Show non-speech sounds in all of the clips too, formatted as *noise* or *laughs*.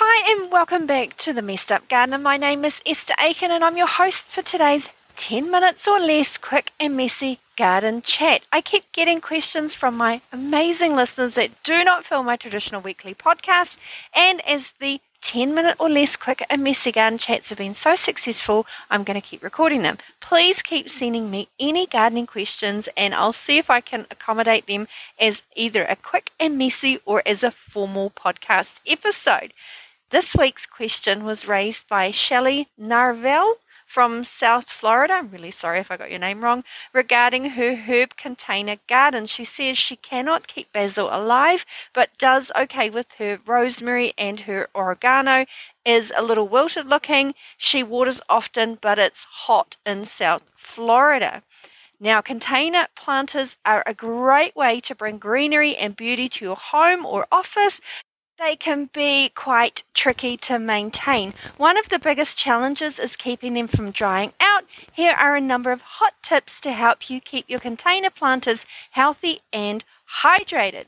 Hi, and welcome back to the Messed Up Gardener. My name is Esther Aitken, and I'm your host for today's 10 minutes or less quick and messy garden chat. I keep getting questions from my amazing listeners that do not fill my traditional weekly podcast, and as the 10 minute or less quick and messy garden chats have been so successful, I'm going to keep recording them. Please keep sending me any gardening questions and I'll see if I can accommodate them as either a quick and messy or as a formal podcast episode. This week's question was raised by Shelley Narvel from South Florida. I'm really sorry if I got your name wrong. Regarding her herb container garden, she says she cannot keep basil alive, but does okay with her rosemary and her oregano. Is a little wilted looking. She waters often, but it's hot in South Florida. Now, container planters are a great way to bring greenery and beauty to your home or office. They can be quite tricky to maintain. One of the biggest challenges is keeping them from drying out. Here are a number of hot tips to help you keep your container planters healthy and hydrated.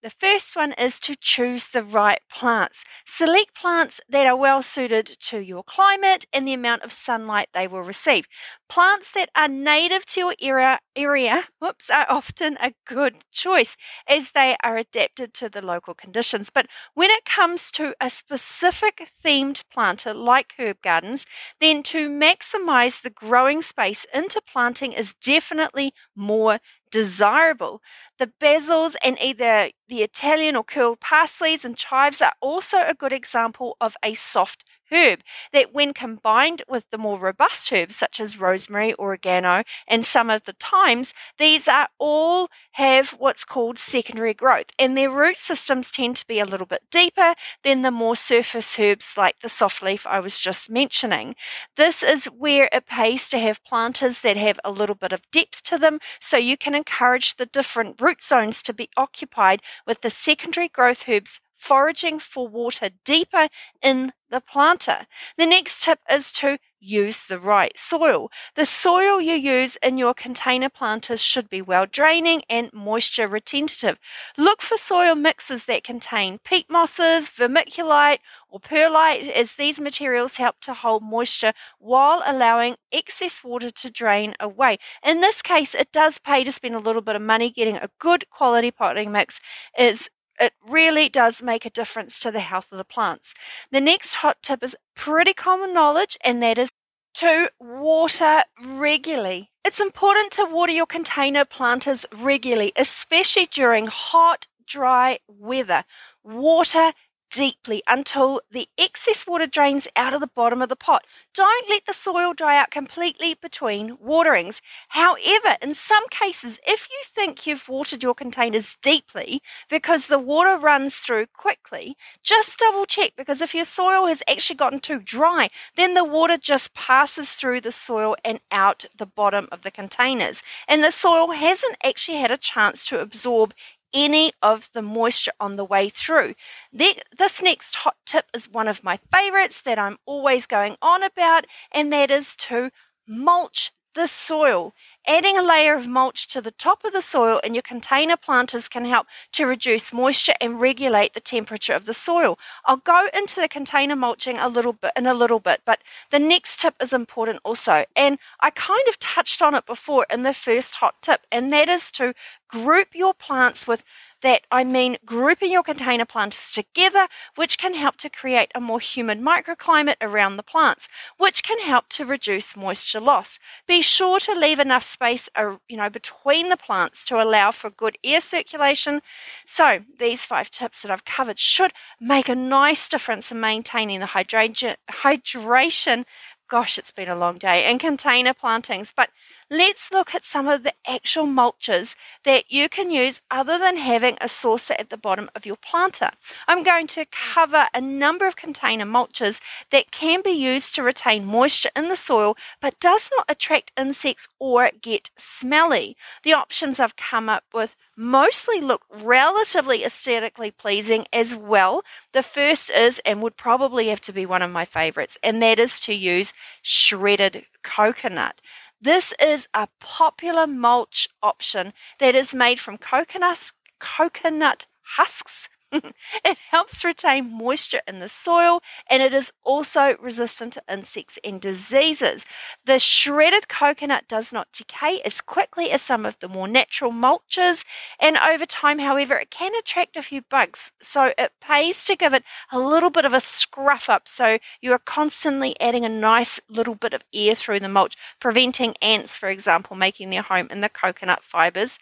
The first one is to choose the right plants. Select plants that are well suited to your climate and the amount of sunlight they will receive. Plants that are native to your area, area *laughs* whoops, are often a good choice as they are adapted to the local conditions. But when it comes to a specific themed planter like herb gardens, then to maximize the growing space interplanting is definitely more desirable. The basils and either the Italian or curled parsleys and chives are also a good example of a soft herb that, when combined with the more robust herbs such as rosemary, oregano, and some of the thymes, these are all have what's called secondary growth, and their root systems tend to be a little bit deeper than the more surface herbs like the soft leaf I was just mentioning. This is where it pays to have planters that have a little bit of depth to them, so you can encourage the different root zones to be occupied with the secondary growth herbs foraging for water deeper in the planter. The next tip is to use the right soil. The soil you use in your container planters should be well draining and moisture retentive. Look for soil mixes that contain peat mosses, vermiculite, or perlite, as these materials help to hold moisture while allowing excess water to drain away. In this case, it does pay to spend a little bit of money getting a good quality potting mix. Is it really does make a difference to the health of the plants. The next hot tip is pretty common knowledge, and that is to water regularly. It's important to water your container planters regularly, especially during hot, dry weather. Water deeply until the excess water drains out of the bottom of the pot. Don't let the soil dry out completely between waterings. However, in some cases, if you think you've watered your containers deeply because the water runs through quickly, just double check because if your soil has actually gotten too dry, then the water just passes through the soil and out the bottom of the containers. And the soil hasn't actually had a chance to absorb any of the moisture on the way through. This next hot tip is one of my favorites that I'm always going on about, and that is to mulch the soil. Adding a layer of mulch to the top of the soil in your container planters can help to reduce moisture and regulate the temperature of the soil. I'll go into the container mulching a little bit in a little bit, but the next tip is important also. And I kind of touched on it before in the first hot tip, and that is to group your plants with that I mean grouping your container plants together, which can help to create a more humid microclimate around the plants, which can help to reduce moisture loss. Be sure to leave enough space, uh, you know, between the plants to allow for good air circulation. So these five tips that I've covered should make a nice difference in maintaining the hydration. hydration gosh, it's been a long day, and container plantings. But let's look at some of the actual mulches that you can use other than having a saucer at the bottom of your planter. I'm going to cover a number of container mulches that can be used to retain moisture in the soil but does not attract insects or get smelly. The options I've come up with mostly look relatively aesthetically pleasing as well. The first is, and would probably have to be one of my favorites, and that is to use shredded coconut. This is a popular mulch option that is made from coconut, coconut husks *laughs* it helps retain moisture in the soil and it is also resistant to insects and diseases. The shredded coconut does not decay as quickly as some of the more natural mulches, and over time, however, it can attract a few bugs. So it pays to give it a little bit of a scruff up so you are constantly adding a nice little bit of air through the mulch, preventing ants, for example, making their home in the coconut fibers.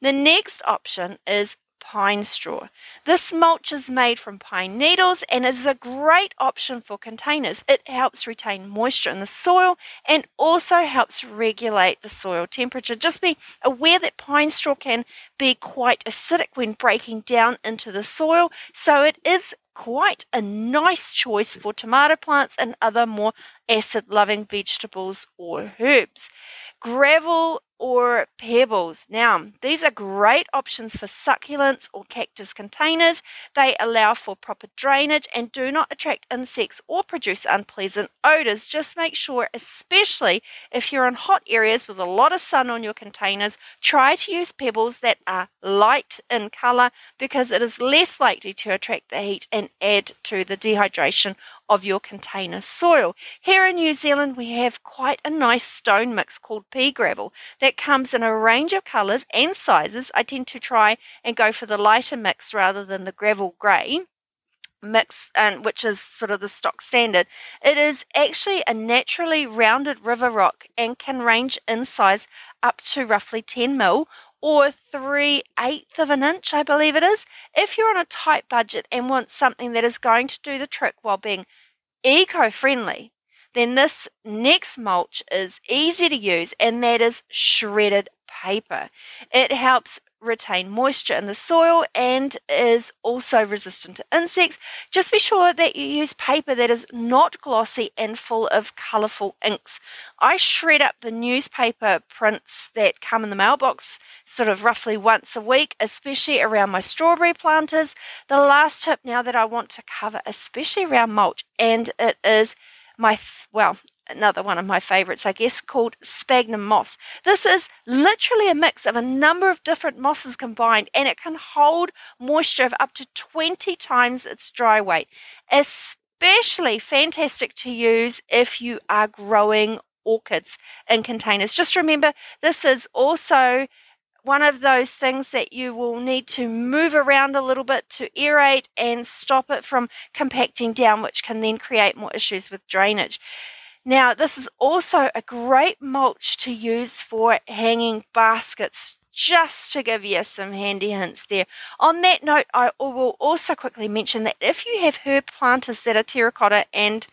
The next option is pine straw. This mulch is made from pine needles and is a great option for containers. It helps retain moisture in the soil and also helps regulate the soil temperature. Just be aware that pine straw can be quite acidic when breaking down into the soil, so it is quite a nice choice for tomato plants and other more acid loving vegetables or herbs. Gravel or pebbles. Now, these are great options for succulents or cactus containers. They allow for proper drainage and do not attract insects or produce unpleasant odors. Just make sure, especially if you're in hot areas with a lot of sun on your containers, try to use pebbles that are light in color because it is less likely to attract the heat and add to the dehydration of your container soil. Here in New Zealand, we have quite a nice stone mix called pea gravel that comes in a range of colours and sizes. I tend to try and go for the lighter mix rather than the gravel grey mix and which is sort of the stock standard it is actually a naturally rounded river rock and can range in size up to roughly 10 mil or three eighths of an inch, I believe it is. If you're on a tight budget and want something that is going to do the trick while being eco friendly, then this next mulch is easy to use and that is shredded paper. It helps retain moisture in the soil and is also resistant to insects. Just be sure that you use paper that is not glossy and full of colourful inks. I shred up the newspaper prints that come in the mailbox sort of roughly once a week, especially around my strawberry planters. The last tip now that I want to cover, especially around mulch, and it is my, well, another one of my favorites, I guess, called sphagnum moss. This is literally a mix of a number of different mosses combined, and it can hold moisture of up to 20 times its dry weight. Especially fantastic to use if you are growing orchids in containers. Just remember, this is also one of those things that you will need to move around a little bit to aerate and stop it from compacting down, which can then create more issues with drainage. Now, this is also a great mulch to use for hanging baskets, just to give you some handy hints there. On that note, I will also quickly mention that if you have herb planters that are terracotta and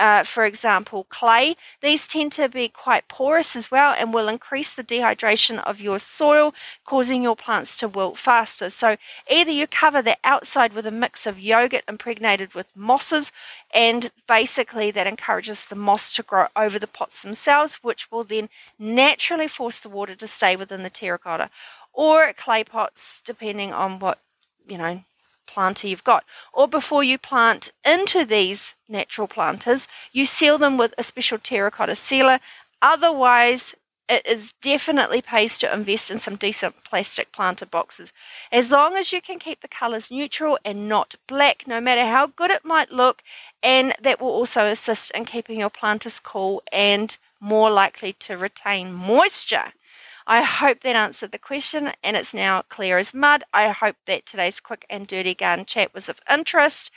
uh, for example, clay. These tend to be quite porous as well and will increase the dehydration of your soil, causing your plants to wilt faster. So, either you cover the outside with a mix of yogurt impregnated with mosses, and basically that encourages the moss to grow over the pots themselves, which will then naturally force the water to stay within the terracotta, or clay pots, depending on what you know planter you've got. Or before you plant into these natural planters, you seal them with a special terracotta sealer. Otherwise, it is definitely pays to invest in some decent plastic planter boxes. As long as you can keep the colours neutral and not black, no matter how good it might look, and that will also assist in keeping your planters cool and more likely to retain moisture. I hope that answered the question and it's now clear as mud. I hope that today's quick and dirty garden chat was of interest.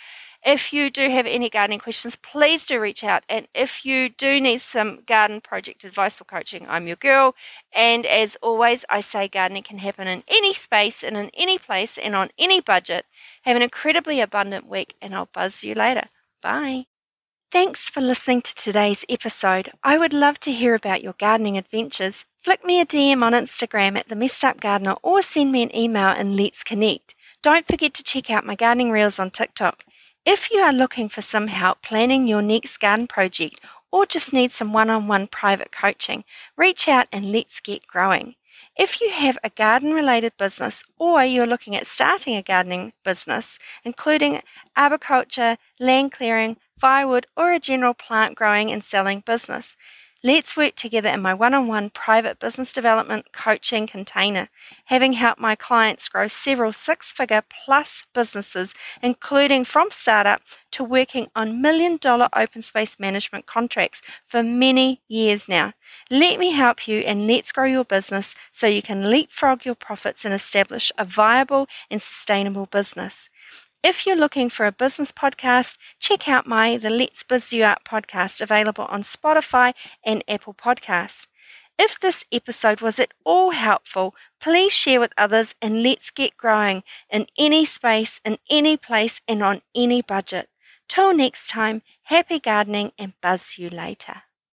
If you do have any gardening questions, please do reach out. And if you do need some garden project advice or coaching, I'm your girl. And as always, I say gardening can happen in any space and in any place and on any budget. Have an incredibly abundant week, and I'll buzz you later. Bye. Thanks for listening to today's episode. I would love to hear about your gardening adventures. Flick me a DM on Instagram at the Messed Up Gardener or send me an email and let's connect. Don't forget to check out my gardening reels on TikTok. If you are looking for some help planning your next garden project or just need some one on one private coaching, reach out and let's get growing. If you have a garden related business or you're looking at starting a gardening business, including arboriculture, land clearing, firewood, or a general plant growing and selling business, Let's work together in my one on one private business development coaching container, having helped my clients grow several six figure plus businesses, including from startup to working on million dollar open space management contracts for many years now. Let me help you and let's grow your business so you can leapfrog your profits and establish a viable and sustainable business. If you're looking for a business podcast, check out my The Let's Biz You Up podcast available on Spotify and Apple Podcasts. If this episode was at all helpful, please share with others and let's get growing in any space, in any place, and on any budget. Till next time, happy gardening and buzz you later.